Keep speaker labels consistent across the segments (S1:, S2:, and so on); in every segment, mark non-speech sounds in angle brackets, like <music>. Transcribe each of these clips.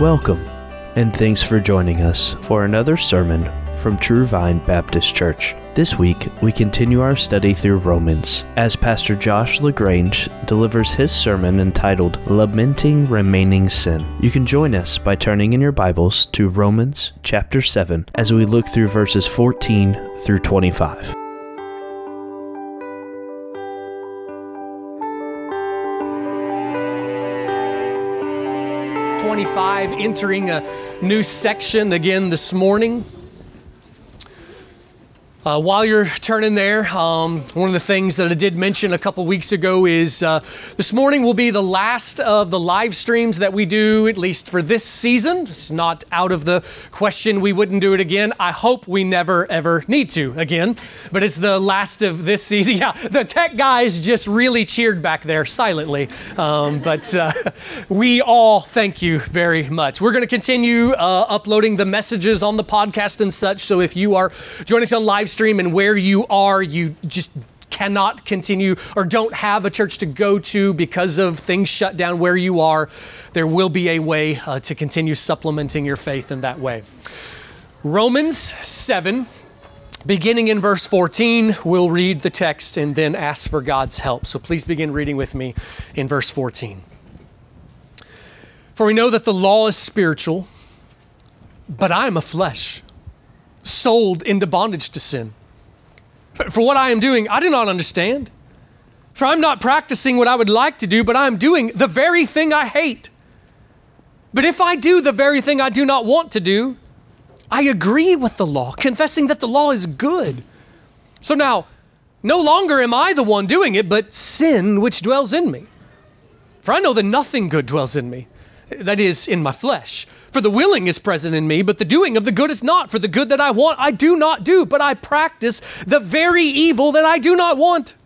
S1: Welcome, and thanks for joining us for another sermon from True Vine Baptist Church. This week, we continue our study through Romans as Pastor Josh LaGrange delivers his sermon entitled Lamenting Remaining Sin. You can join us by turning in your Bibles to Romans chapter 7 as we look through verses 14 through 25.
S2: 25, entering a new section again this morning. Uh, while you're turning there, um, one of the things that I did mention a couple weeks ago is uh, this morning will be the last of the live streams that we do, at least for this season. It's not out of the question we wouldn't do it again. I hope we never, ever need to again, but it's the last of this season. <laughs> Yeah, the tech guys just really cheered back there silently, um, but uh, <laughs> we all thank you very much. We're going to continue uh, uploading the messages on the podcast and such, so if you are joining us on live stream and where you are, you just cannot continue or don't have a church to go to because of things shut down where you are, there will be a way uh, to continue supplementing your faith in that way. Romans 7, beginning in verse 14, we'll read the text and then ask for God's help. So please begin reading with me in verse 14. For we know that the law is spiritual, but I am a flesh sold into bondage to sin. For what I am doing, I do not understand. For I'm not practicing what I would like to do, but I am doing the very thing I hate. But if I do the very thing I do not want to do, I agree with the law, confessing that the law is good. So now, no longer am I the one doing it, but sin which dwells in me. For I know that nothing good dwells in me, that is, in my flesh. For the willing is present in me, but the doing of the good is not. For the good that I want, I do not do, but I practice the very evil that I do not want.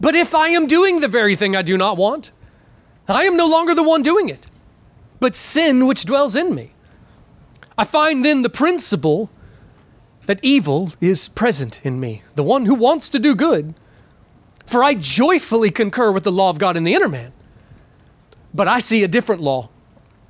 S2: But if I am doing the very thing I do not want, I am no longer the one doing it, but sin which dwells in me. I find then the principle that evil is present in me, the one who wants to do good. For I joyfully concur with the law of God in the inner man. But I see a different law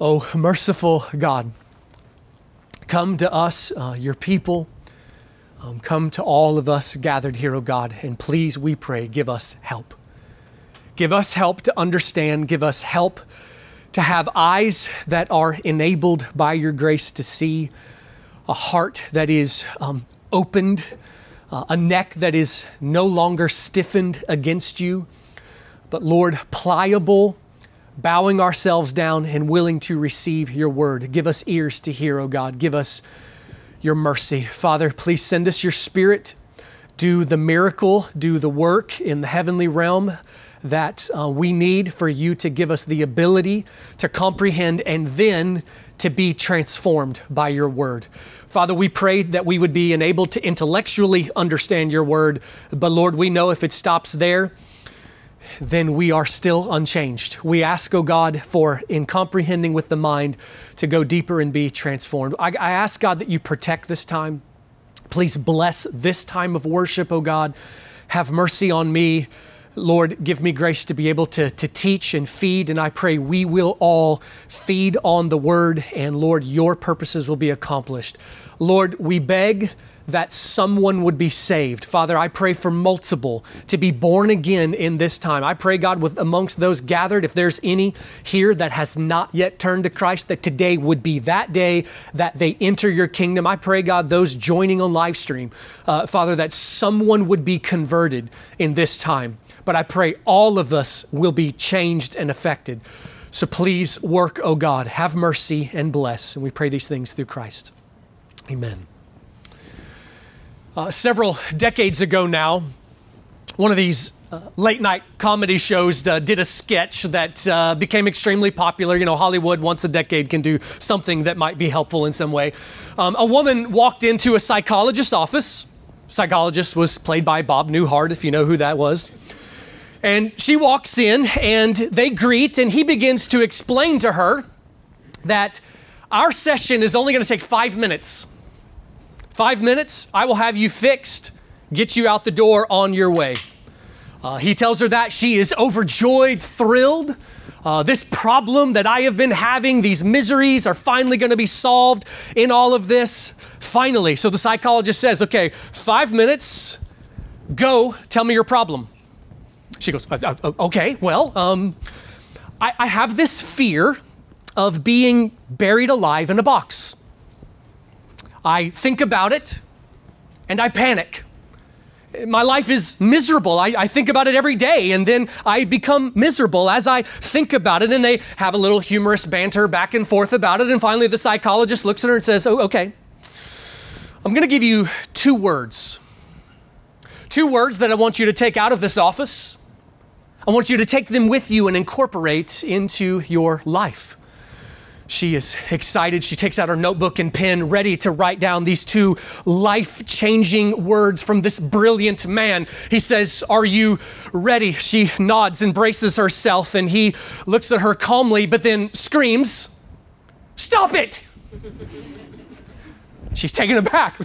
S2: Oh, merciful God, come to us, uh, your people. Um, come to all of us gathered here, O oh God, and please, we pray, give us help. Give us help to understand, give us help to have eyes that are enabled by your grace to see, a heart that is um, opened, uh, a neck that is no longer stiffened against you, but Lord, pliable bowing ourselves down and willing to receive your word. Give us ears to hear, O oh God. Give us your mercy. Father, please send us your spirit. Do the miracle, do the work in the heavenly realm that uh, we need for you to give us the ability to comprehend and then to be transformed by your word. Father, we prayed that we would be enabled to intellectually understand your word, but Lord, we know if it stops there, then we are still unchanged. We ask, O oh God, for in comprehending with the mind to go deeper and be transformed. I, I, ask, God, that you protect this time. Please bless this time of worship, O oh God. Have mercy on me. Lord, give me grace to be able to, to teach and feed. And I pray we will all feed on the word, and Lord, your purposes will be accomplished. Lord, we beg that someone would be saved. Father, I pray for multiple to be born again in this time. I pray, God, with amongst those gathered, if there's any here that has not yet turned to Christ, that today would be that day that they enter your kingdom. I pray, God, those joining on live stream, uh, Father, that someone would be converted in this time. But I pray all of us will be changed and affected. So please work, O oh God, have mercy and bless. And we pray these things through Christ. Amen. Uh, several decades ago now, one of these uh, late night comedy shows uh, did a sketch that uh, became extremely popular. You know, Hollywood once a decade can do something that might be helpful in some way. Um, a woman walked into a psychologist's office. Psychologist was played by Bob Newhart, if you know who that was. And she walks in and they greet, and he begins to explain to her that our session is only going to take five minutes. Five minutes, I will have you fixed get you out the door on your way. Uh, he tells her that she is overjoyed, thrilled. Uh, this problem that I have been having, these miseries are finally going to be solved in all of this. Finally. So the psychologist says, okay, five minutes, go, tell me your problem. She goes, uh, uh okay, well, um, I, I have this fear of being buried alive in a box. I think about it and I panic my life is miserable. I, I, think about it every day, and then I become miserable as I think about it. And they have a little humorous banter back and forth about it. And finally, the psychologist looks at her and says, Oh, okay. I'm going to give you two words. Two words that I want you to take out of this office. I want you to take them with you and incorporate into your life. She is excited. She takes out her notebook and pen, ready to write down these two life changing words from this brilliant man. He says, Are you ready? She nods, embraces herself, and he looks at her calmly, but then screams, Stop it! <laughs> She's taken aback.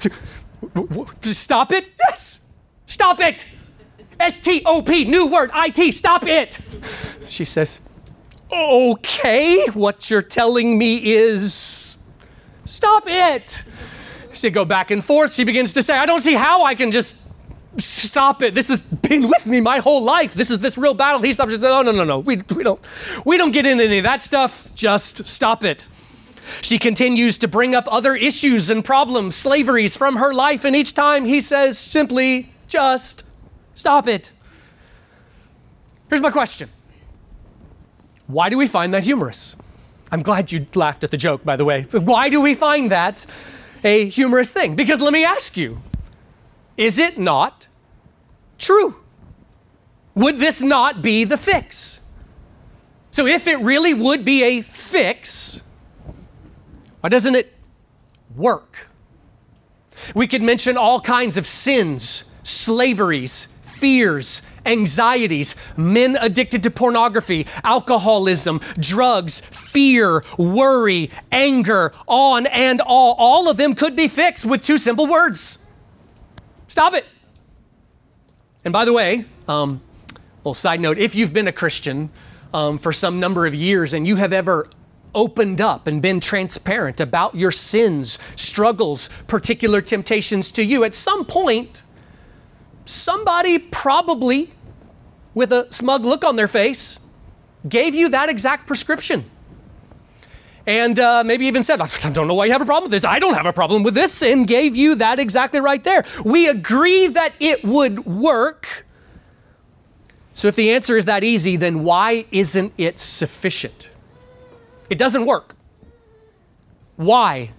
S2: Stop it? Yes! Stop it! S T O P, new word, I T, stop it! She says, okay, what you're telling me is stop it. She go back and forth. She begins to say, I don't see how I can just stop it. This has been with me my whole life. This is this real battle. He stops. She says, Oh no, no, no. We, we don't we don't get into any of that stuff. Just stop it. She continues to bring up other issues and problems, slaveries from her life, and each time he says simply, just stop it. Here's my question. Why do we find that humorous? I'm glad you laughed at the joke, by the way. Why do we find that a humorous thing? Because let me ask you is it not true? Would this not be the fix? So, if it really would be a fix, why doesn't it work? We could mention all kinds of sins, slaveries, fears, anxieties, men addicted to pornography, alcoholism, drugs, fear, worry, anger, on and all. All of them could be fixed with two simple words stop it. And by the way, um, little side note if you've been a Christian um, for some number of years and you have ever opened up and been transparent about your sins, struggles, particular temptations to you, at some point, somebody probably with a smug look on their face gave you that exact prescription. And uh, maybe even said, <laughs> I don't know why you have a problem with this. I don't have a problem with this, and gave you that exactly right there. We agree that it would work. So if the answer is that easy, then why isn't it sufficient? It doesn't work. Why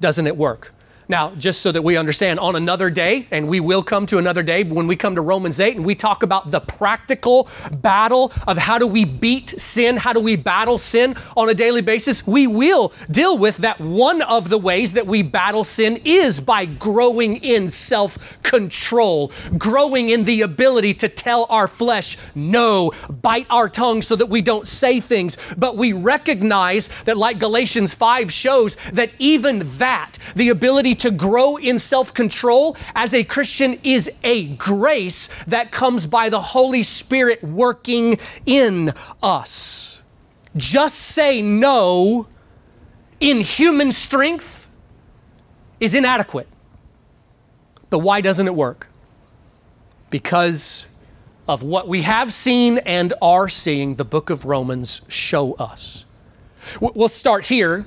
S2: doesn't it work? Now, just so that we understand, on another day, and we will come to another day when we come to Romans 8 and we talk about the practical battle of how do we beat sin, how do we battle sin on a daily basis, we will deal with that one of the ways that we battle sin is by growing in self control, growing in the ability to tell our flesh no, bite our tongue so that we don't say things. But we recognize that, like Galatians 5 shows, that even that, the ability to grow in self control as a Christian is a grace that comes by the Holy Spirit working in us. Just say no in human strength is inadequate. But why doesn't it work? Because of what we have seen and are seeing the book of Romans show us. We'll start here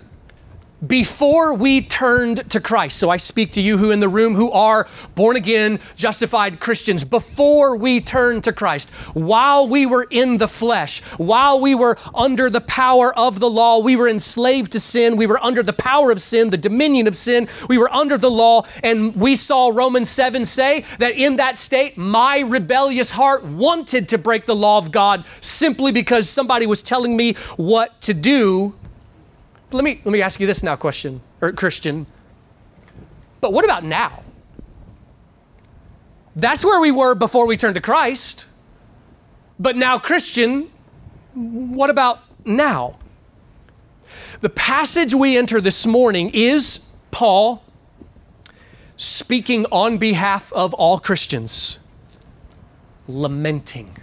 S2: before we turned to Christ. So I speak to you who in the room who are born again, justified Christians, before we turned to Christ, while we were in the flesh, while we were under the power of the law, we were enslaved to sin, we were under the power of sin, the dominion of sin, we were under the law, and we saw Romans 7 say that in that state, my rebellious heart wanted to break the law of God simply because somebody was telling me what to do let me, let me ask you this now, question, or Christian. But what about now? That's where we were before we turned to Christ. But now, Christian, what about now? The passage we enter this morning is Paul speaking on behalf of all Christians, lamenting,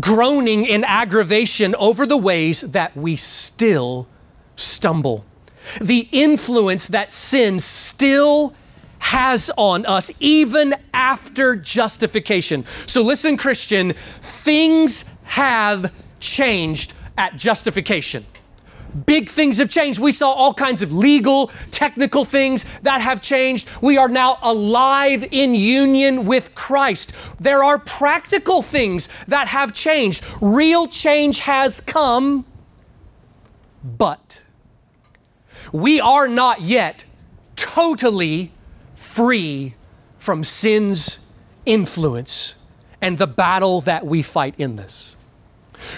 S2: groaning in aggravation over the ways that we still stumble. The influence that sin still has on us, even after justification. So, listen, Christian, things have changed at justification. Big things have changed. We saw all kinds of legal, technical things that have changed. We are now alive in union with Christ. There are practical things that have changed. Real change has come, but we are not yet totally free from sin's influence and the battle that we fight in this.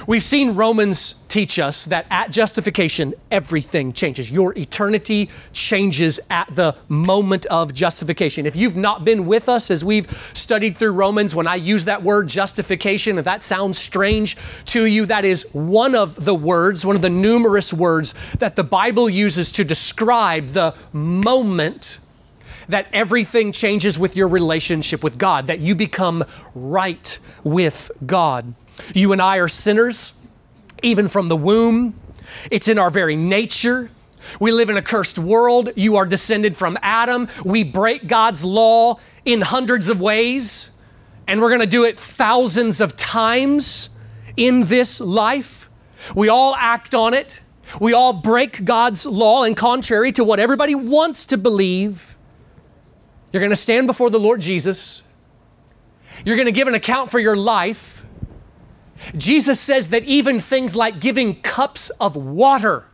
S2: We've seen Romans teach us that at justification, everything changes. Your eternity changes at the moment of justification. If you've not been with us as we've studied through Romans, when I use that word justification, if that sounds strange to you, that is one of the words, one of the numerous words that the Bible uses to describe the moment that everything changes with your relationship with God, that you become right with God. You and I are sinners, even from the womb. It's in our very nature. We live in a cursed world. You are descended from Adam. We break God's law in hundreds of ways, and we're going to do it thousands of times in this life. We all act on it. We all break God's law, and contrary to what everybody wants to believe, you're going to stand before the Lord Jesus. You're going to give an account for your life. Jesus says that even things like giving cups of water,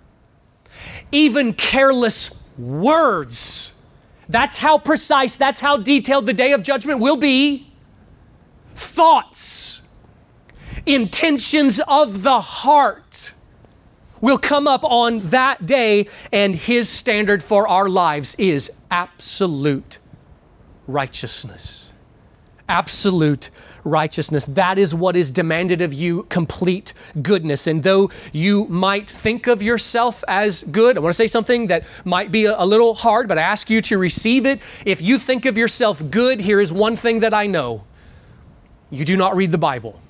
S2: even careless words, that's how precise, that's how detailed the day of judgment will be. Thoughts, intentions of the heart will come up on that day, and His standard for our lives is absolute righteousness. Absolute righteousness. That is what is demanded of you complete goodness. And though you might think of yourself as good, I want to say something that might be a, little hard, but I ask you to receive it. If you think of yourself good, here is one thing that I know you do not read the Bible.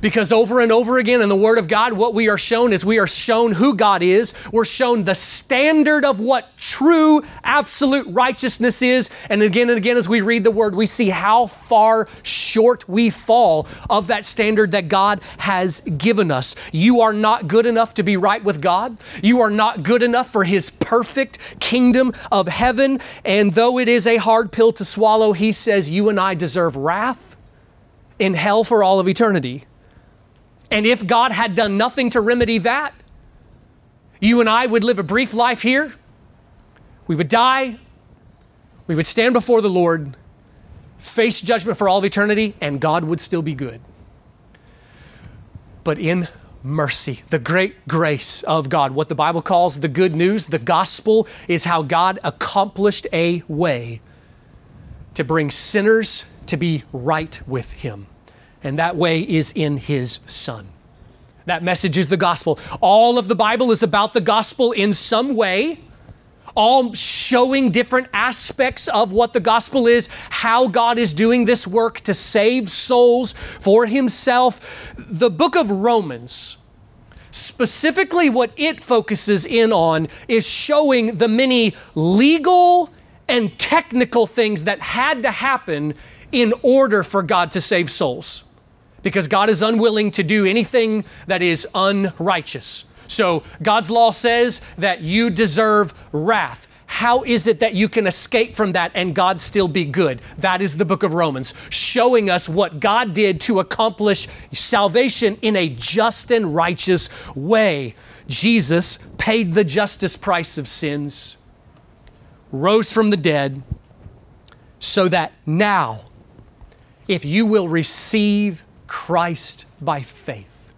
S2: Because over and over again in the Word of God, what we are shown is we are shown who God is. We're shown the standard of what true, absolute righteousness is. And again and again, as we read the Word, we see how far short we fall of that standard that God has given us. You are not good enough to be right with God. You are not good enough for His perfect kingdom of heaven. And though it is a hard pill to swallow, He says you and I deserve wrath in hell for all of eternity. And if God had done nothing to remedy that, you and I would live a brief life here. We would die. We would stand before the Lord, face judgment for all of eternity, and God would still be good. But in mercy, the great grace of God, what the Bible calls the good news, the gospel, is how God accomplished a way to bring sinners to be right with Him and that way is in His Son. That message is the gospel. All of the Bible is about the gospel in some way, all showing different aspects of what the gospel is, how God is doing this work to save souls for Himself. The book of Romans, specifically what it focuses in on, is showing the many legal and technical things that had to happen in order for God to save souls because God is unwilling to do anything that is unrighteous. So God's law says that you deserve wrath. How is it that you can escape from that and God still be good? That is the book of Romans, showing us what God did to accomplish salvation in a just and righteous way. Jesus paid the justice price of sins, rose from the dead, so that now, if you will receive Christ by faith,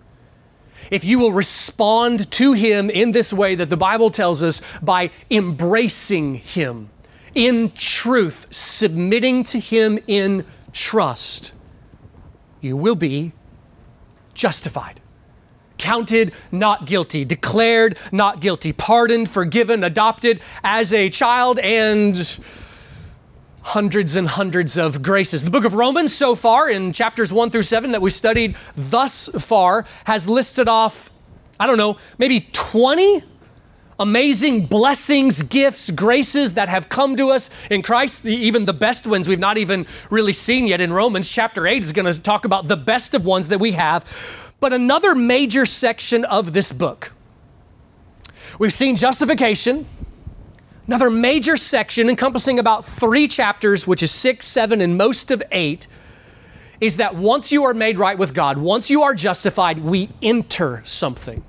S2: if you will respond to Him in this way that the Bible tells us by embracing Him in truth, submitting to Him in trust, you will be justified. Counted not guilty, declared not guilty, pardoned, forgiven, adopted as a child, and hundreds and hundreds of graces. The book of Romans, so far in chapters 1 through 7 that we studied thus far, has listed off, I don't know, maybe 20 amazing blessings, gifts, graces that have come to us in Christ, even the best ones we've not even really seen yet in Romans. Chapter 8 is going to talk about the best of ones that we have. But another major section of this book, we've seen justification Another major section encompassing about three chapters, which is six, seven, and most of eight, is that once you are made right with God, once you are justified, we enter something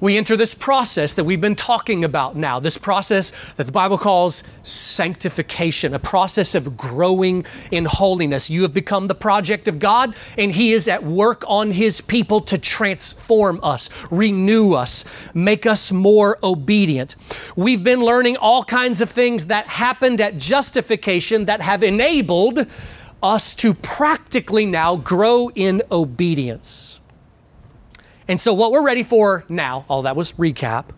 S2: we enter this process that we've been talking about now, this process that the Bible calls sanctification, a process of growing in holiness. You have become the project of God, and He is at work on His people to transform us, renew us, make us more obedient. We've been learning all kinds of things that happened at justification that have enabled us to practically now grow in obedience. And so, what we're ready for now, all that was recap.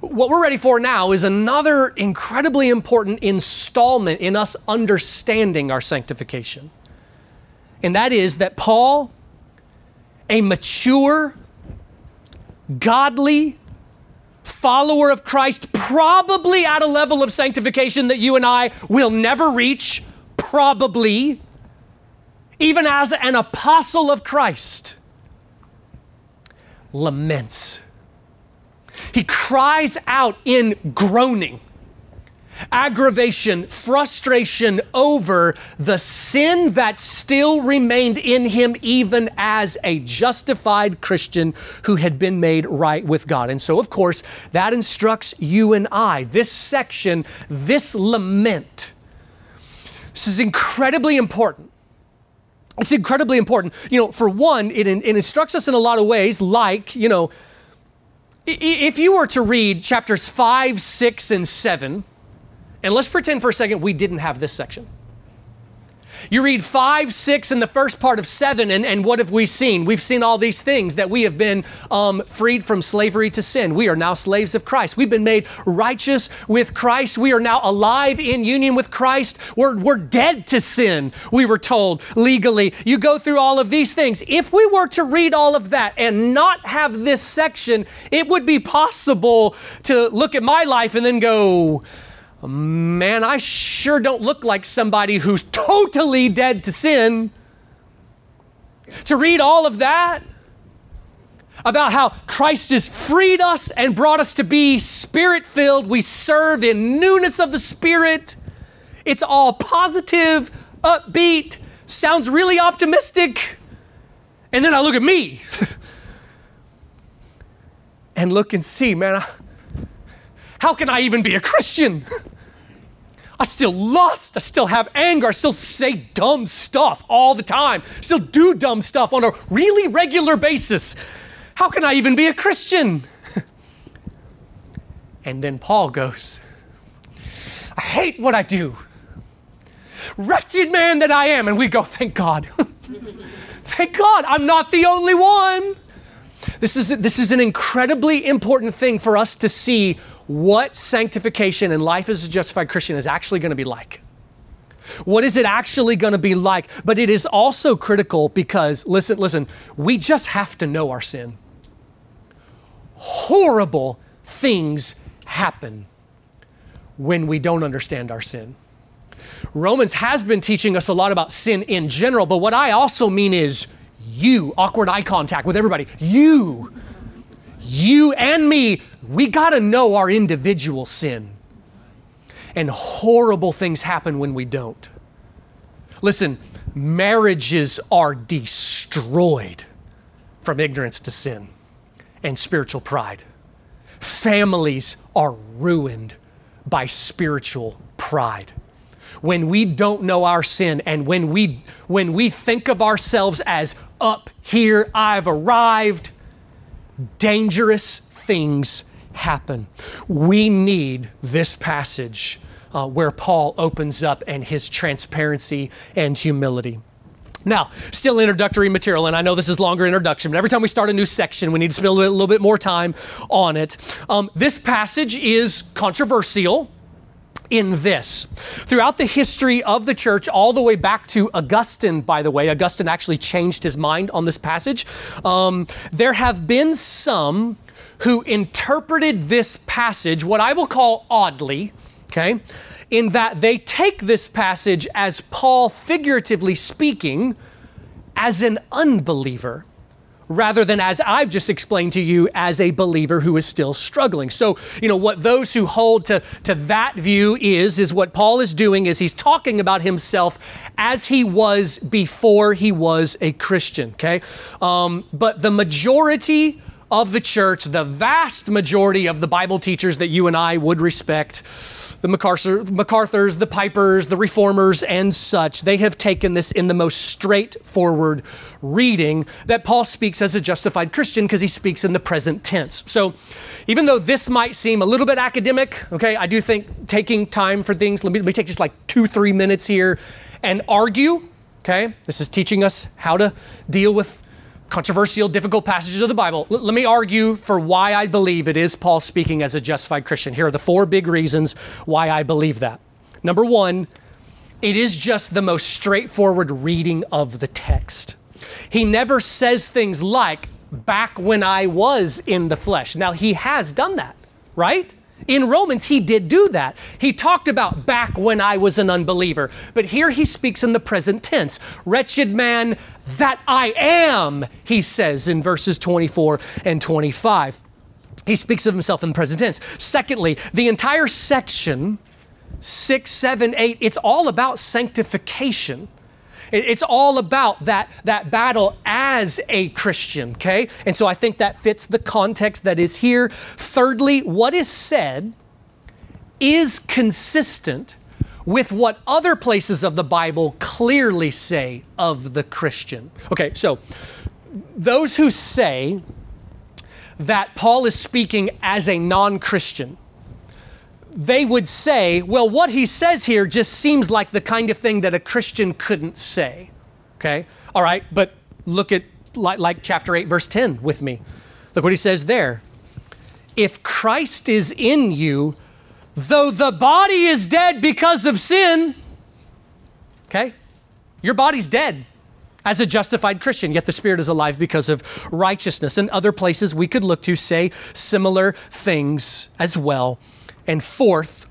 S2: What we're ready for now is another incredibly important installment in us understanding our sanctification. And that is that Paul, a mature, godly, follower of Christ, probably at a level of sanctification that you and I will never reach, probably, even as an apostle of Christ laments. He cries out in groaning, aggravation, frustration over the sin that still remained in him, even as a justified Christian who had been made right with God. And so, of course, that instructs you and I. This section, this lament, this is incredibly important it's incredibly important. You know, for one, it, it instructs us in a lot of ways, like, you know, if you were to read chapters 5, 6, and 7, and let's pretend for a second we didn't have this section. You read five, six, and the first part of seven, and, and what have we seen? We've seen all these things that we have been um, freed from slavery to sin. We are now slaves of Christ. We've been made righteous with Christ. We are now alive in union with Christ. We're, we're dead to sin, we were told legally. You go through all of these things. If we were to read all of that and not have this section, it would be possible to look at my life and then go, man, I sure don't look like somebody who's totally dead to sin. To read all of that about how Christ has freed us and brought us to be spirit filled, we serve in newness of the Spirit. It's all positive, upbeat, sounds really optimistic. And then I look at me <laughs> and look and see, man, how can I even be a Christian? <laughs> I still lust. I still have anger. I still say dumb stuff all the time. Still do dumb stuff on a really regular basis. How can I even be a Christian? <laughs> and then Paul goes, I hate what I do. Wretched man that I am. And we go, thank God. <laughs> thank God, I'm not the only one. This is, this is an incredibly important thing for us to see what sanctification and life as a justified Christian is actually going to be like. What is it actually going to be like? But it is also critical because, listen, listen, we just have to know our sin. Horrible things happen when we don't understand our sin. Romans has been teaching us a lot about sin in general, but what I also mean is you, awkward eye contact with everybody, you you and me, we got to know our individual sin. And horrible things happen when we don't. Listen, marriages are destroyed from ignorance to sin and spiritual pride. Families are ruined by spiritual pride. When we don't know our sin and when we when we think of ourselves as up here, I've arrived, dangerous things happen. We need this passage uh, where Paul opens up and his transparency and humility. Now, still introductory material, and I know this is longer introduction, but every time we start a new section, we need to spend a little, bit more time on it. Um, this passage is controversial in this. Throughout the history of the church, all the way back to Augustine, by the way, Augustine actually changed his mind on this passage. Um, there have been some who interpreted this passage, what I will call oddly, okay, in that they take this passage as Paul figuratively speaking as an unbeliever rather than as I've just explained to you as a believer who is still struggling. So, you know, what those who hold to, to that view is, is what Paul is doing is he's talking about himself as he was before he was a Christian, okay? Um, but the majority of the church, the vast majority of the Bible teachers that you and I would respect, the MacArthur, MacArthurs, the Pipers, the Reformers, and such, they have taken this in the most straightforward reading that Paul speaks as a justified Christian because he speaks in the present tense. So even though this might seem a little bit academic, okay, I do think taking time for things, let me, let me take just like two, three minutes here and argue, okay? This is teaching us how to deal with controversial, difficult passages of the Bible. L- let me argue for why I believe it is Paul speaking as a justified Christian. Here are the four big reasons why I believe that. Number one, it is just the most straightforward reading of the text. He never says things like, back when I was in the flesh. Now, he has done that, right? In Romans, he did do that. He talked about back when I was an unbeliever. But here he speaks in the present tense. Wretched man that I am, he says in verses 24 and 25. He speaks of himself in the present tense. Secondly, the entire section, 6, 7, 8, it's all about sanctification. It's all about that, that battle as a Christian, okay? And so I think that fits the context that is here. Thirdly, what is said is consistent with what other places of the Bible clearly say of the Christian. Okay, so those who say that Paul is speaking as a non Christian, they would say, well, what he says here just seems like the kind of thing that a Christian couldn't say. Okay? All right, but look at like, like, chapter 8, verse 10 with me. Look what he says there. If Christ is in you, though the body is dead because of sin, okay? Your body's dead as a justified Christian, yet the Spirit is alive because of righteousness. And other places we could look to say similar things as well. And fourth,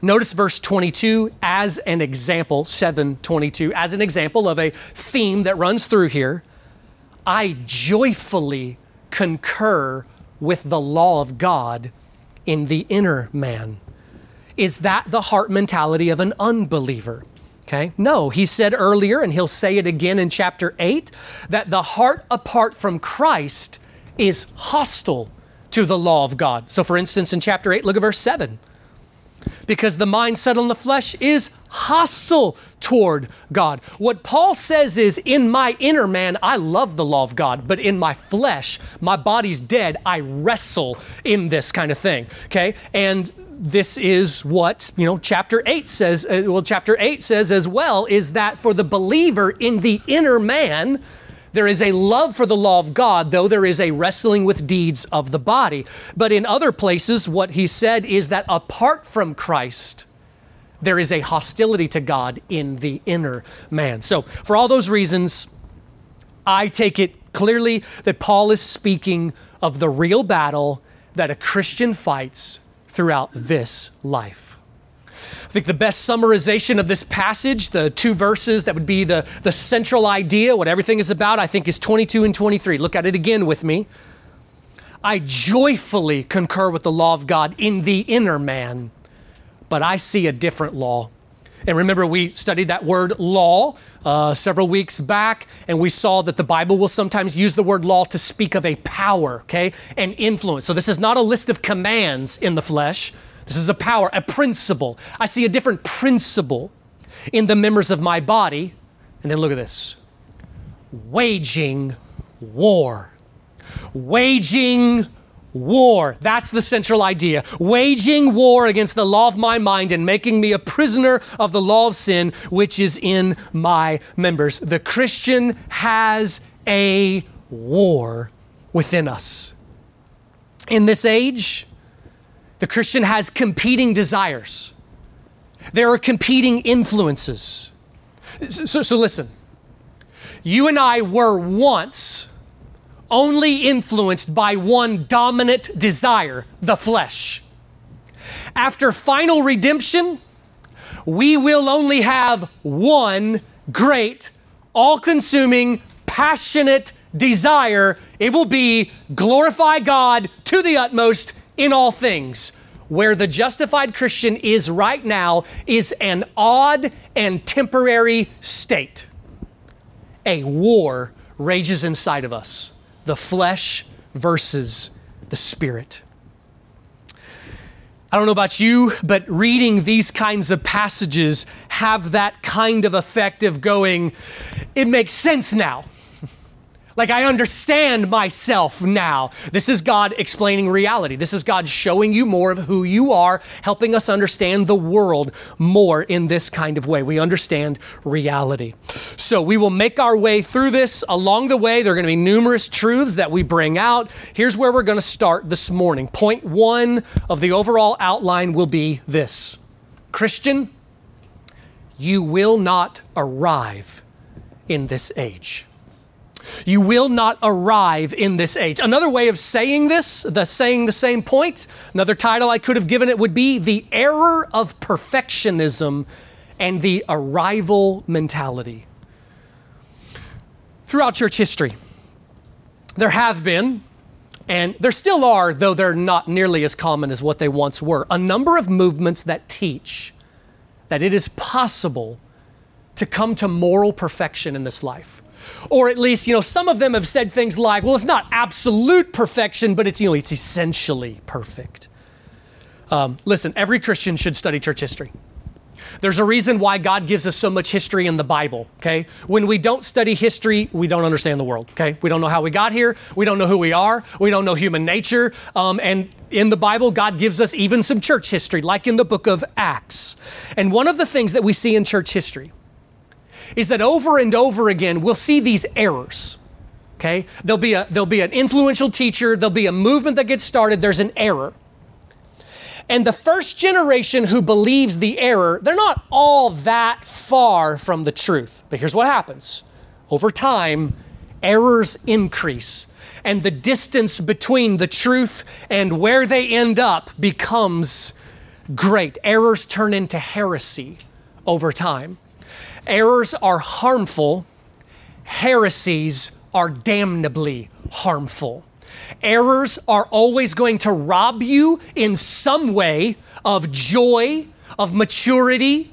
S2: notice verse 22 as an example, 722, as an example of a theme that runs through here. I joyfully concur with the law of God in the inner man. Is that the heart mentality of an unbeliever? Okay, no, he said earlier, and he'll say it again in chapter 8, that the heart apart from Christ is hostile to the law of God. So, for instance, in chapter 8, look at verse 7. Because the mind set on the flesh is hostile toward God. What Paul says is, in my inner man, I love the law of God, but in my flesh, my body's dead, I wrestle in this kind of thing. Okay? And this is what, you know, chapter 8 says, uh, well, chapter 8 says as well, is that for the believer in the inner man, there is a love for the law of God, though there is a wrestling with deeds of the body. But in other places, what he said is that apart from Christ, there is a hostility to God in the inner man. So, for all those reasons, I take it clearly that Paul is speaking of the real battle that a Christian fights throughout this life. I think the best summarization of this passage, the two verses that would be the, the central idea, what everything is about, I think is 22 and 23. Look at it again with me. I joyfully concur with the law of God in the inner man, but I see a different law. And remember, we studied that word law uh, several weeks back, and we saw that the Bible will sometimes use the word law to speak of a power, okay, and influence. So this is not a list of commands in the flesh. This is a power, a principle. I see a different principle in the members of my body. And then look at this waging war. Waging war. That's the central idea. Waging war against the law of my mind and making me a prisoner of the law of sin, which is in my members. The Christian has a war within us. In this age, the Christian has competing desires. There are competing influences. So, so listen, you and I were once only influenced by one dominant desire the flesh. After final redemption, we will only have one great, all consuming, passionate desire. It will be glorify God to the utmost in all things. Where the justified Christian is right now is an odd and temporary state. A war rages inside of us the flesh versus the spirit. I don't know about you, but reading these kinds of passages have that kind of effect of going, it makes sense now. Like, I understand myself now. This is God explaining reality. This is God showing you more of who you are, helping us understand the world more in this kind of way. We understand reality. So, we will make our way through this. Along the way, there are going to be numerous truths that we bring out. Here's where we're going to start this morning. Point one of the overall outline will be this Christian, you will not arrive in this age. You will not arrive in this age. Another way of saying this, the saying the same point, another title I could have given it would be the error of perfectionism and the arrival mentality. Throughout church history, there have been, and there still are, though they're not nearly as common as what they once were, a number of movements that teach that it is possible to come to moral perfection in this life or at least, you know, some of them have said things like, well, it's not absolute perfection, but it's, you know, it's essentially perfect. Um, listen, every Christian should study church history. There's a reason why God gives us so much history in the Bible, okay? When we don't study history, we don't understand the world, okay? We don't know how we got here. We don't know who we are. We don't know human nature. Um, and in the Bible, God gives us even some church history, like in the book of Acts. And one of the things that we see in church history is that over and over again we'll see these errors. Okay? There'll be a there'll be an influential teacher, there'll be a movement that gets started, there's an error. And the first generation who believes the error, they're not all that far from the truth. But here's what happens. Over time, errors increase and the distance between the truth and where they end up becomes great. Errors turn into heresy over time. Errors are harmful, heresies are damnably harmful. Errors are always going to rob you in some way of joy, of maturity.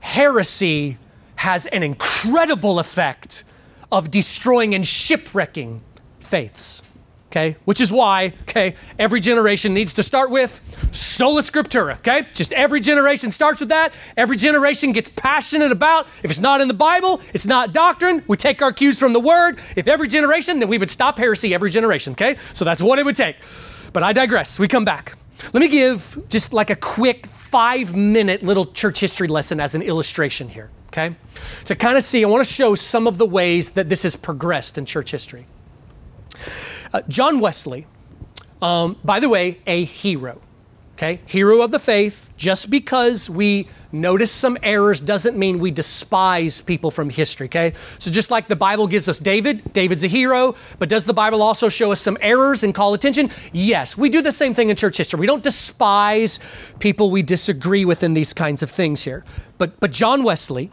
S2: Heresy has an incredible effect of destroying and shipwrecking faiths okay? Which is why, okay, every generation needs to start with sola scriptura, okay? Just every generation starts with that. Every generation gets passionate about if it's not in the Bible, it's not doctrine. We take our cues from the Word. If every generation, then we would stop heresy every generation, okay? So that's what it would take. But I digress. We come back. Let me give just like a quick five minute little church history lesson as an illustration here, okay? To kind of see, I want to show some of the ways that this has progressed in church history. Uh, John Wesley, um, by the way, a hero. Okay, hero of the faith. Just because we notice some errors doesn't mean we despise people from history. Okay, so just like the Bible gives us David, David's a hero, but does the Bible also show us some errors and call attention? Yes, we do the same thing in church history. We don't despise people we disagree with in these kinds of things here. But but John Wesley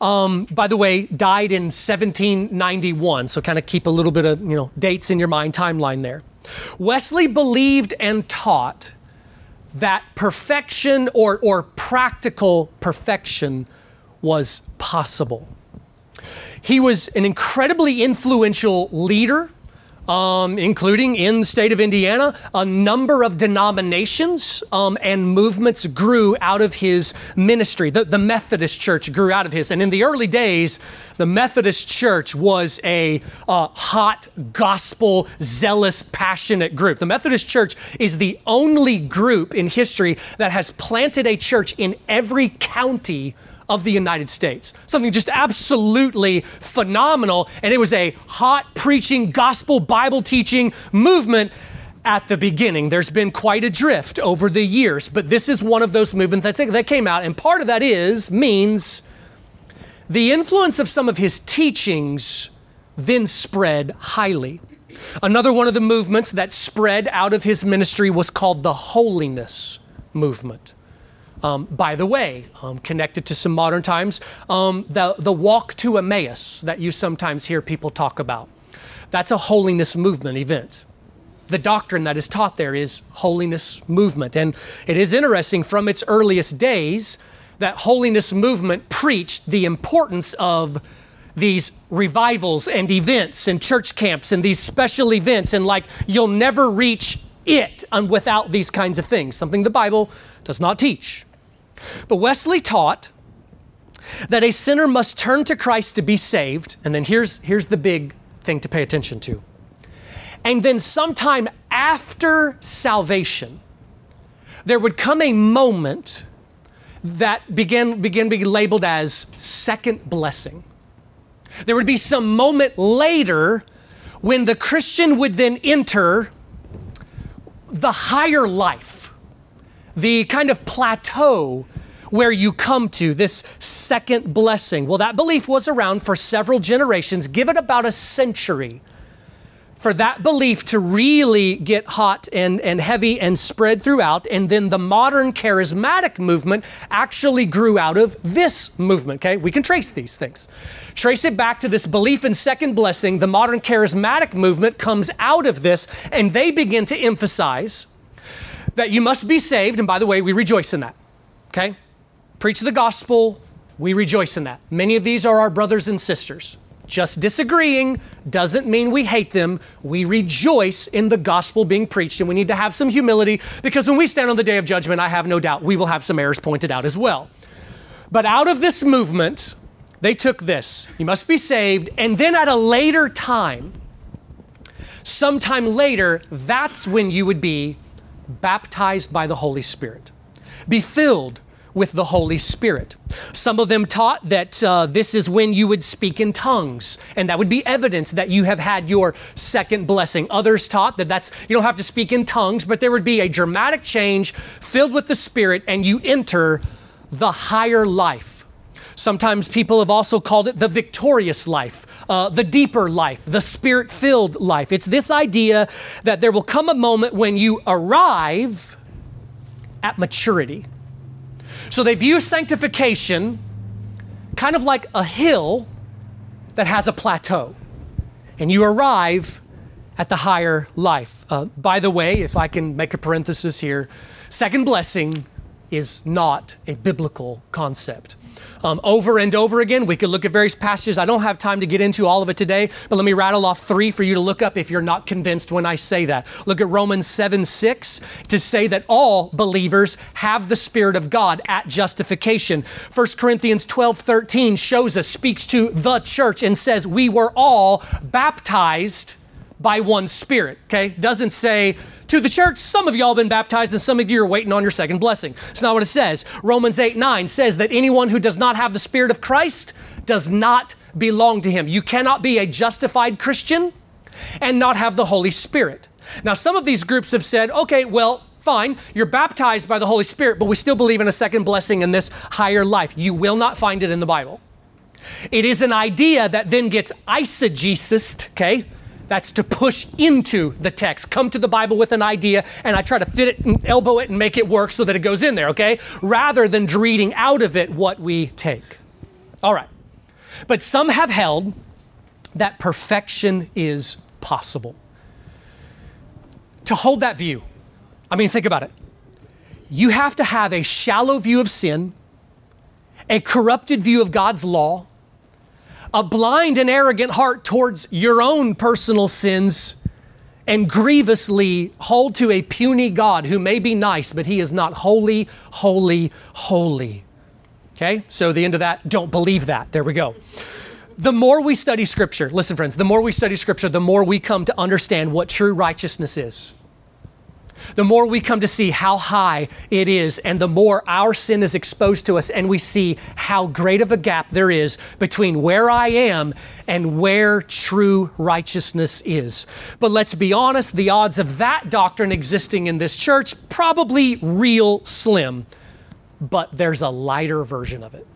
S2: Um, by the way, died in 1791, so kind of keep a little bit of you know dates in your mind, timeline there. Wesley believed and taught that perfection or, or practical perfection was possible. He was an incredibly influential leader um, including in the state of Indiana. A number of denominations um, and movements grew out of his ministry. The, the, Methodist Church grew out of his. And in the early days, the Methodist Church was a uh, hot, gospel, zealous, passionate group. The Methodist Church is the only group in history that has planted a church in every county of the United States. Something just absolutely phenomenal. And it was a hot preaching, gospel, Bible teaching movement at the beginning. There's been quite a drift over the years, but this is one of those movements that came out. And part of that is, means the influence of some of his teachings then spread highly. Another one of the movements that spread out of his ministry was called the holiness movement. Um, by the way, um, connected to some modern times, um, the, the walk to Emmaus that you sometimes hear people talk about. That's a holiness movement event. The doctrine that is taught there is holiness movement. And it is interesting from its earliest days that holiness movement preached the importance of these revivals and events and church camps and these special events and like you'll never reach it without these kinds of things, something the Bible does not teach. But Wesley taught that a sinner must turn to Christ to be saved. And then here's, here's the big thing to pay attention to. And then, sometime after salvation, there would come a moment that began, began being labeled as second blessing. There would be some moment later when the Christian would then enter the higher life the kind of plateau where you come to this second blessing. Well, that belief was around for several generations. Give it about a century for that belief to really get hot and, and heavy and spread throughout. And then the modern charismatic movement actually grew out of this movement. Okay, we can trace these things. Trace it back to this belief in second blessing. The modern charismatic movement comes out of this, and they begin to emphasize that you must be saved. And by the way, we rejoice in that. Okay? Preach the gospel, we rejoice in that. Many of these are our brothers and sisters. Just disagreeing doesn't mean we hate them. We rejoice in the gospel being preached, and we need to have some humility because when we stand on the day of judgment, I have no doubt we will have some errors pointed out as well. But out of this movement, they took this you must be saved, and then at a later time, sometime later, that's when you would be baptized by the Holy Spirit. Be filled with the Holy Spirit. Some of them taught that uh, this is when you would speak in tongues, and that would be evidence that you have had your second blessing. Others taught that that's you don't have to speak in tongues, but there would be a dramatic change filled with the Spirit, and you enter the higher life. Sometimes people have also called it the victorious life, uh, the deeper life, the spirit filled life. It's this idea that there will come a moment when you arrive at maturity. So they view sanctification kind of like a hill that has a plateau, and you arrive at the higher life. Uh, by the way, if I can make a parenthesis here, second blessing is not a biblical concept um, over and over again. We could look at various passages. I don't have time to get into all of it today, but let me rattle off three for you to look up if you're not convinced when I say that. Look at Romans 7 6 to say that all believers have the Spirit of God at justification. 1 Corinthians 12 13 shows us, speaks to the church, and says, We were all baptized by one Spirit. Okay? Doesn't say, to the church, some of y'all been baptized and some of you are waiting on your second blessing. It's not what it says. Romans 8 9 says that anyone who does not have the Spirit of Christ does not belong to him. You cannot be a justified Christian and not have the Holy Spirit. Now, some of these groups have said, okay, well, fine, you're baptized by the Holy Spirit, but we still believe in a second blessing in this higher life. You will not find it in the Bible. It is an idea that then gets eisegesed, okay? That's to push into the text. Come to the Bible with an idea, and I try to fit it and elbow it and make it work so that it goes in there, okay? Rather than reading out of it what we take. All right. But some have held that perfection is possible. To hold that view, I mean, think about it. You have to have a shallow view of sin, a corrupted view of God's law, a blind and arrogant heart towards your own personal sins, and grievously hold to a puny God who may be nice, but he is not holy, holy, holy. Okay? So the end of that, don't believe that. There we go. The more we study Scripture, listen, friends, the more we study Scripture, the more we come to understand what true righteousness is the more we come to see how high it is, and the more our sin is exposed to us, and we see how great of a gap there is between where I am and where true righteousness is. But let's be honest, the odds of that doctrine existing in this church probably real slim. But there's a lighter version of it.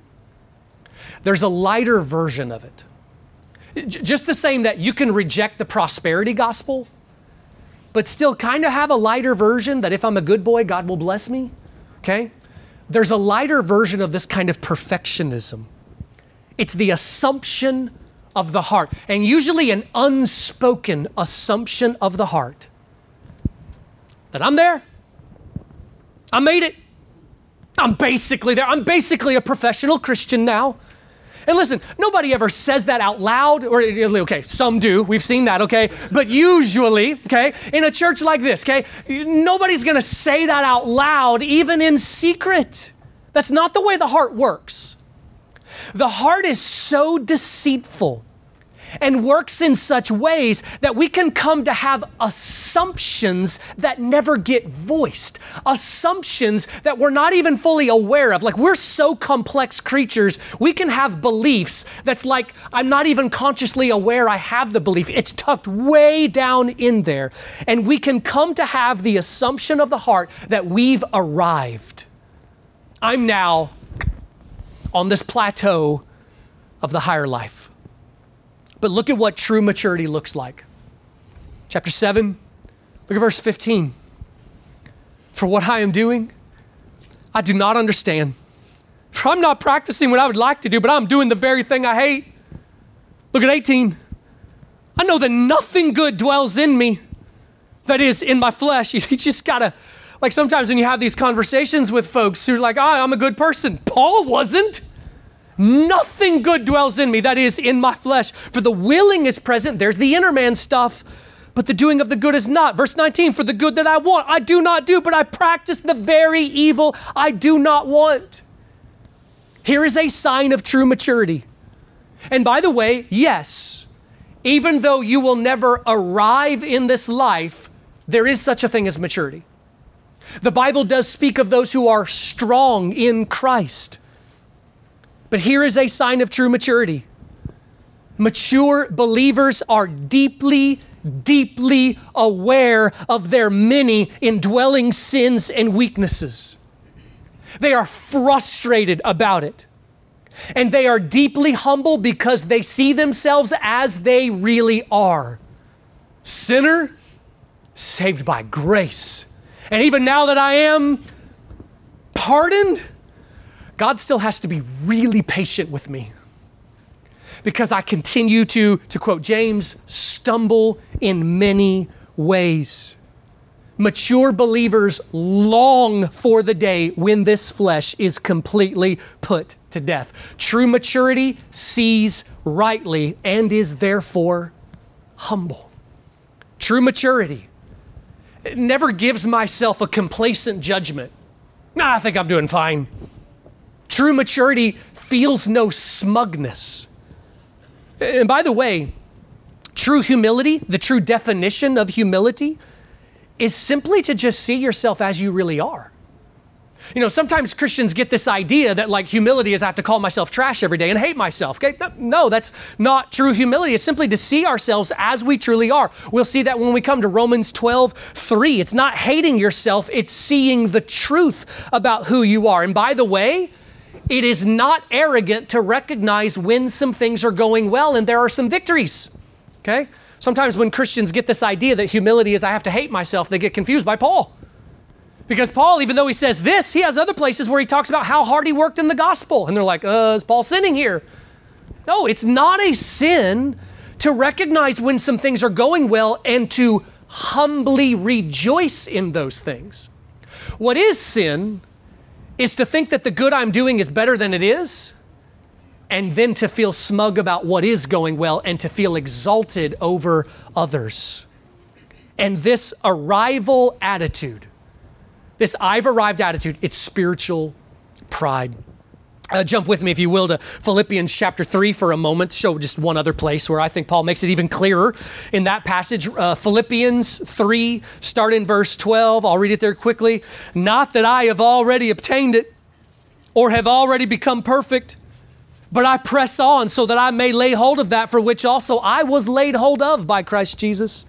S2: There's a lighter version of it. Just the same that you can reject the prosperity gospel but still kind of have a lighter version that if I'm a good boy, God will bless me. Okay? There's a lighter version of this kind of perfectionism. It's the assumption of the heart, and usually an unspoken assumption of the heart that I'm there. I made it. I'm basically there. I'm basically a professional Christian now. And listen, nobody ever says that out loud, or okay, some do, we've seen that, okay? But usually, okay, in a church like this, okay, nobody's gonna say that out loud, even in secret. That's not the way the heart works. The heart is so deceitful and works in such ways that we can come to have assumptions that never get voiced, assumptions that we're not even fully aware of. Like we're so complex creatures, we can have beliefs that's like I'm not even consciously aware I have the belief. It's tucked way down in there. And we can come to have the assumption of the heart that we've arrived. I'm now on this plateau of the higher life. But look at what true maturity looks like. Chapter 7, look at verse 15. For what I am doing, I do not understand. For I'm not practicing what I would like to do, but I'm doing the very thing I hate. Look at 18. I know that nothing good dwells in me, that is, in my flesh. <laughs> You just gotta, like sometimes when you have these conversations with folks who are like, oh, I'm a good person. Paul wasn't. Nothing good dwells in me, that is, in my flesh. For the willing is present, there's the inner man stuff, but the doing of the good is not. Verse 19, for the good that I want, I do not do, but I practice the very evil I do not want. Here is a sign of true maturity. And by the way, yes, even though you will never arrive in this life, there is such a thing as maturity. The Bible does speak of those who are strong in Christ. But here is a sign of true maturity mature believers are deeply, deeply aware of their many indwelling sins and weaknesses. They are frustrated about it. And they are deeply humble because they see themselves as they really are sinner, saved by grace. And even now that I am pardoned, God still has to be really patient with me because I continue to, to quote James, stumble in many ways. Mature believers long for the day when this flesh is completely put to death. True maturity sees rightly and is therefore humble. True maturity never gives myself a complacent judgment. Nah, I think I'm doing fine. True maturity feels no smugness. And by the way, true humility, the true definition of humility, is simply to just see yourself as you really are. You know, sometimes Christians get this idea that like humility is I have to call myself trash every day and hate myself. Okay? No, that's not true humility. It's simply to see ourselves as we truly are. We'll see that when we come to Romans 12, 3. It's not hating yourself, it's seeing the truth about who you are. And by the way, it is not arrogant to recognize when some things are going well and there are some victories. Okay? Sometimes when Christians get this idea that humility is I have to hate myself, they get confused by Paul. Because Paul, even though he says this, he has other places where he talks about how hard he worked in the gospel. And they're like, uh, is Paul sinning here? No, it's not a sin to recognize when some things are going well and to humbly rejoice in those things. What is sin is to think that the good I'm doing is better than it is, and then to feel smug about what is going well and to feel exalted over others. And this arrival attitude, this I've arrived attitude, it's spiritual pride. Uh, jump with me, if you will, to Philippians chapter 3 for a moment. Show just one other place where I think Paul makes it even clearer in that passage. Uh, Philippians 3, start in verse 12. I'll read it there quickly. Not that I have already obtained it or have already become perfect, but I press on so that I may lay hold of that for which also I was laid hold of by Christ Jesus.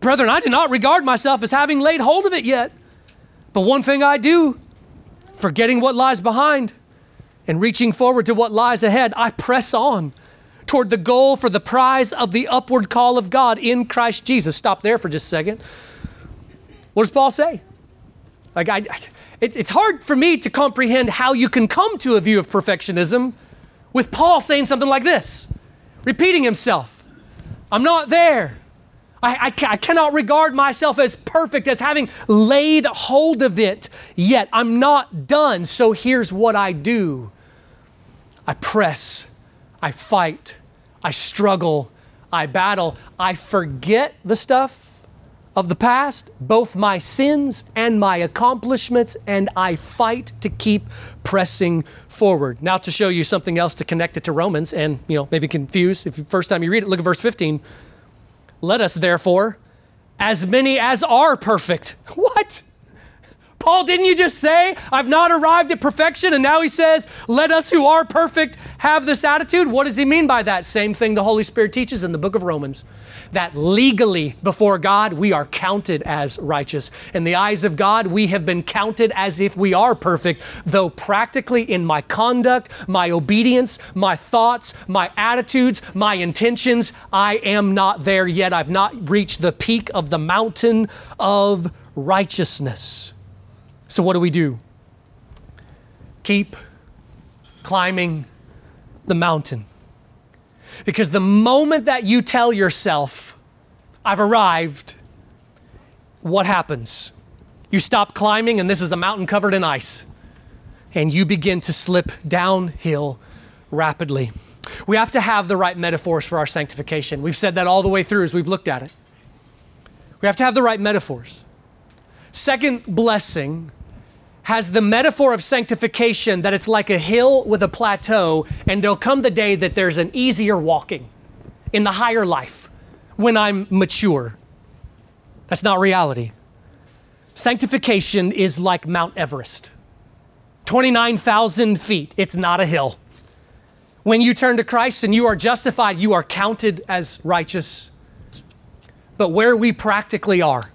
S2: Brethren, I do not regard myself as having laid hold of it yet. But one thing I do, forgetting what lies behind and reaching forward to what lies ahead, I press on toward the goal for the prize of the upward call of God in Christ Jesus. Stop there for just a second. What does Paul say? Like, I, it, it's hard for me to comprehend how you can come to a view of perfectionism with Paul saying something like this, repeating himself I'm not there. I, I, I, cannot regard myself as perfect, as having laid hold of it yet. I'm not done. So here's what I do I press, I fight, I struggle, I battle, I forget the stuff of the past, both my sins and my accomplishments, and I fight to keep pressing forward. Now, to show you something else to connect it to Romans and, you know, maybe confuse, if first time you read it, look at verse 15. Let us therefore, as many as are perfect. <laughs> What? Paul, didn't you just say, I've not arrived at perfection? And now he says, let us who are perfect have this attitude? What does he mean by that? Same thing the Holy Spirit teaches in the book of Romans that legally before God, we are counted as righteous. In the eyes of God, we have been counted as if we are perfect, though practically in my conduct, my obedience, my thoughts, my attitudes, my intentions, I am not there yet. I've not reached the peak of the mountain of righteousness. So, what do we do? Keep climbing the mountain. Because the moment that you tell yourself, I've arrived, what happens? You stop climbing, and this is a mountain covered in ice, and you begin to slip downhill rapidly. We have to have the right metaphors for our sanctification. We've said that all the way through as we've looked at it. We have to have the right metaphors. Second blessing has the metaphor of sanctification that it's like a hill with a plateau, and there'll come the day that there's an easier walking in the higher life when I'm mature. That's not reality. Sanctification is like Mount Everest 29,000 feet. It's not a hill. When you turn to Christ and you are justified, you are counted as righteous. But where we practically are,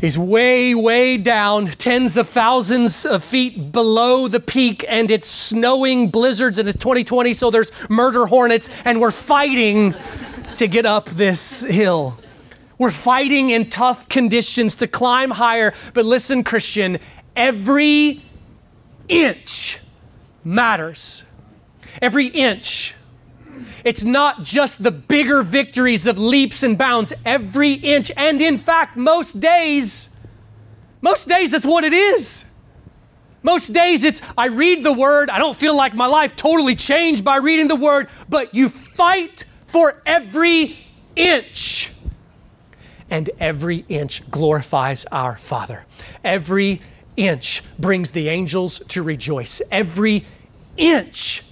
S2: He's way, way down, tens of thousands of feet below the peak, and it's snowing blizzards, and it's 2020, so there's murder hornets, and we're fighting to get up this hill. We're fighting in tough conditions to climb higher. But listen, Christian, every inch matters. Every inch it's not just the bigger victories of leaps and bounds every inch. And in fact, most days, most days, that's what it is. Most days, it's I read the word, I don't feel like my life totally changed by reading the word, but you fight for every inch. And every inch glorifies our Father. Every inch brings the angels to rejoice. Every inch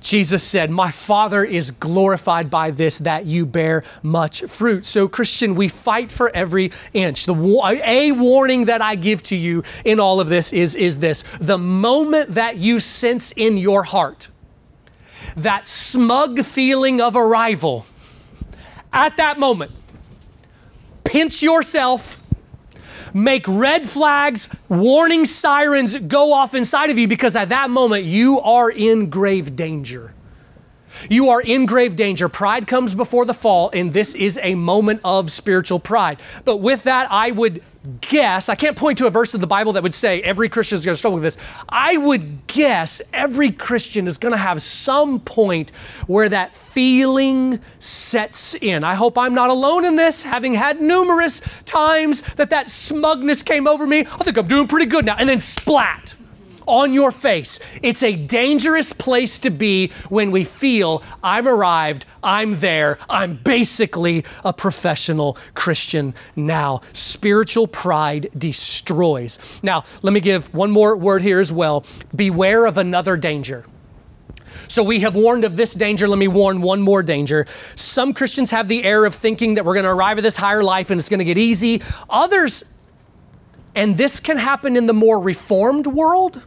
S2: Jesus said, My Father is glorified by this, that you bear much fruit. So, Christian, we fight for every inch. The, a warning that I give to you in all of this is, is this the moment that you sense in your heart that smug feeling of arrival, at that moment, pinch yourself make red flags, warning sirens go off inside of you because at that moment you are in grave danger. You are in grave danger. Pride comes before the fall, and this is a moment of spiritual pride. But with that, I would guess, I can't point to a verse in the Bible that would say every Christian is going to struggle with this. I would guess every Christian is going to have some point where that feeling sets in. I hope I'm not alone in this, having had numerous times that that smugness came over me. I think I'm doing pretty good now. And then splat on your face. It's a dangerous place to be when we feel I'm arrived, I'm there, I'm basically a professional Christian now. Spiritual pride destroys. Now, let me give one more word here as well. Beware of another danger. So we have warned of this danger. Let me warn one more danger. Some Christians have the air of thinking that we're going to arrive at this higher life and it's going to get easy. Others, and this can happen in the more reformed world,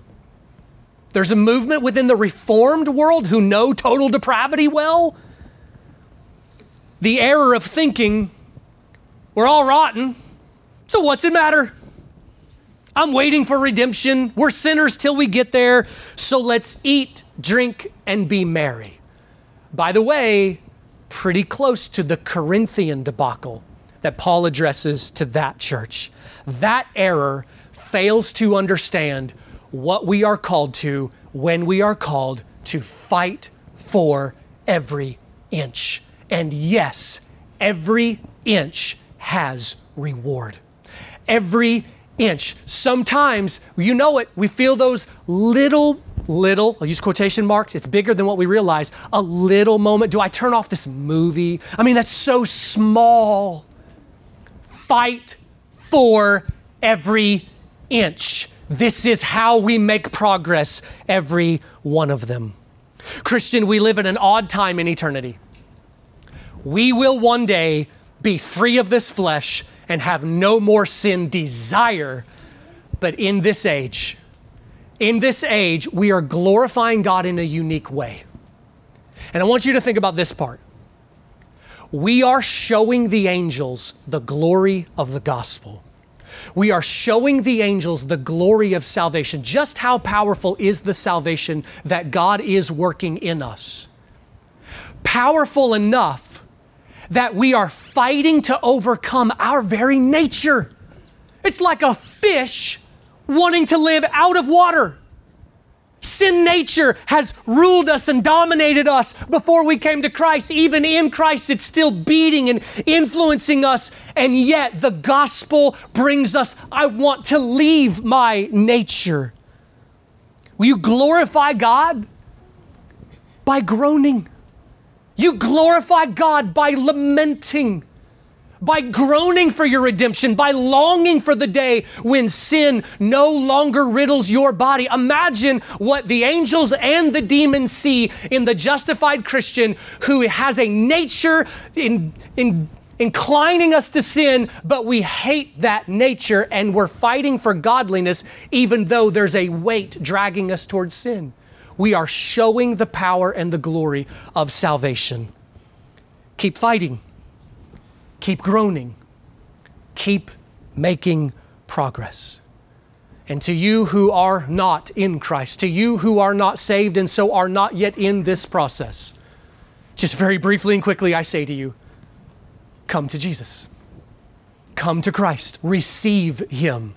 S2: there's a movement within the reformed world who know total depravity well. The error of thinking, we're all rotten, so what's it matter? I'm waiting for redemption. We're sinners till we get there, so let's eat, drink, and be merry. By the way, pretty close to the Corinthian debacle that Paul addresses to that church. That error fails to understand what we are called to when we are called to fight for every inch. And yes, every inch has reward. Every inch. Sometimes, you know it, we feel those little, little, I'll use quotation marks, it's bigger than what we realize. A little moment. Do I turn off this movie? I mean, that's so small. Fight for every inch. This is how we make progress, every one of them. Christian, we live in an odd time in eternity. We will one day be free of this flesh and have no more sin desire. But in this age, in this age, we are glorifying God in a unique way. And I want you to think about this part. We are showing the angels the glory of the gospel we are showing the angels the glory of salvation. Just how powerful is the salvation that God is working in us? Powerful enough that we are fighting to overcome our very nature. It's like a fish wanting to live out of water. Sin nature has ruled us and dominated us before we came to Christ. Even in Christ, it's still beating and influencing us. And yet, the gospel brings us I want to leave my nature. Will you glorify God? By groaning. You glorify God by lamenting by groaning for your redemption, by longing for the day when sin no longer riddles your body. Imagine what the angels and the demons see in the justified Christian who has a nature in, in inclining us to sin, but we hate that nature and we're fighting for godliness even though there's a weight dragging us towards sin. We are showing the power and the glory of salvation. Keep fighting keep groaning, keep making progress. And to you who are not in Christ, to you who are not saved and so are not yet in this process, just very briefly and quickly, I say to you come to Jesus. Come to Christ. Receive Him.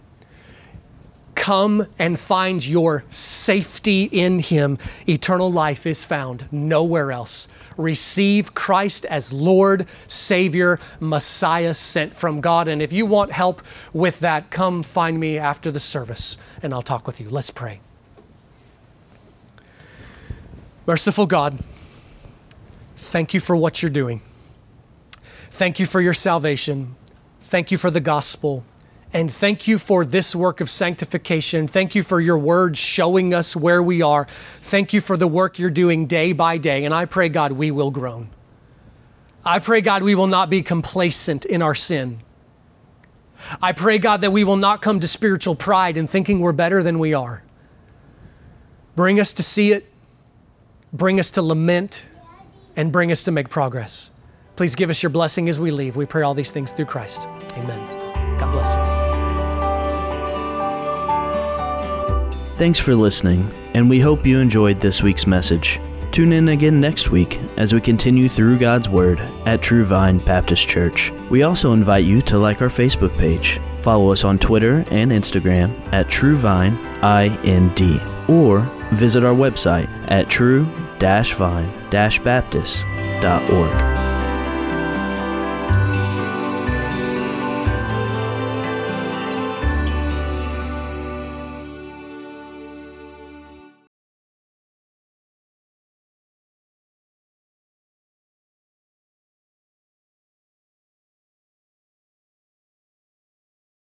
S2: Come and find your safety in Him. Eternal life is found nowhere else. Receive Christ as Lord, Savior, Messiah sent from God. And if you want help with that, come find me after the service and I'll talk with you. Let's pray. Merciful God, thank you for what you're doing. Thank you for your salvation. Thank you for the gospel. And thank you for this work of sanctification. Thank you for your word showing us where we are. Thank you for the work you're doing day by day. And I pray, God, we will groan. I pray, God, we will not be complacent in our sin. I pray, God, that we will not come to spiritual pride in thinking we're better than we are. Bring us to see it, bring us to lament, and bring us to make progress. Please give us your blessing as we leave. We pray all these things through Christ. Amen. God bless you.
S1: Thanks for listening, and we hope you enjoyed this week's message. Tune in again next week as we continue through God's Word at True Vine Baptist Church. We also invite you to like our Facebook page, follow us on Twitter and Instagram at True Vine IND, or visit our website at true-vine-baptist.org.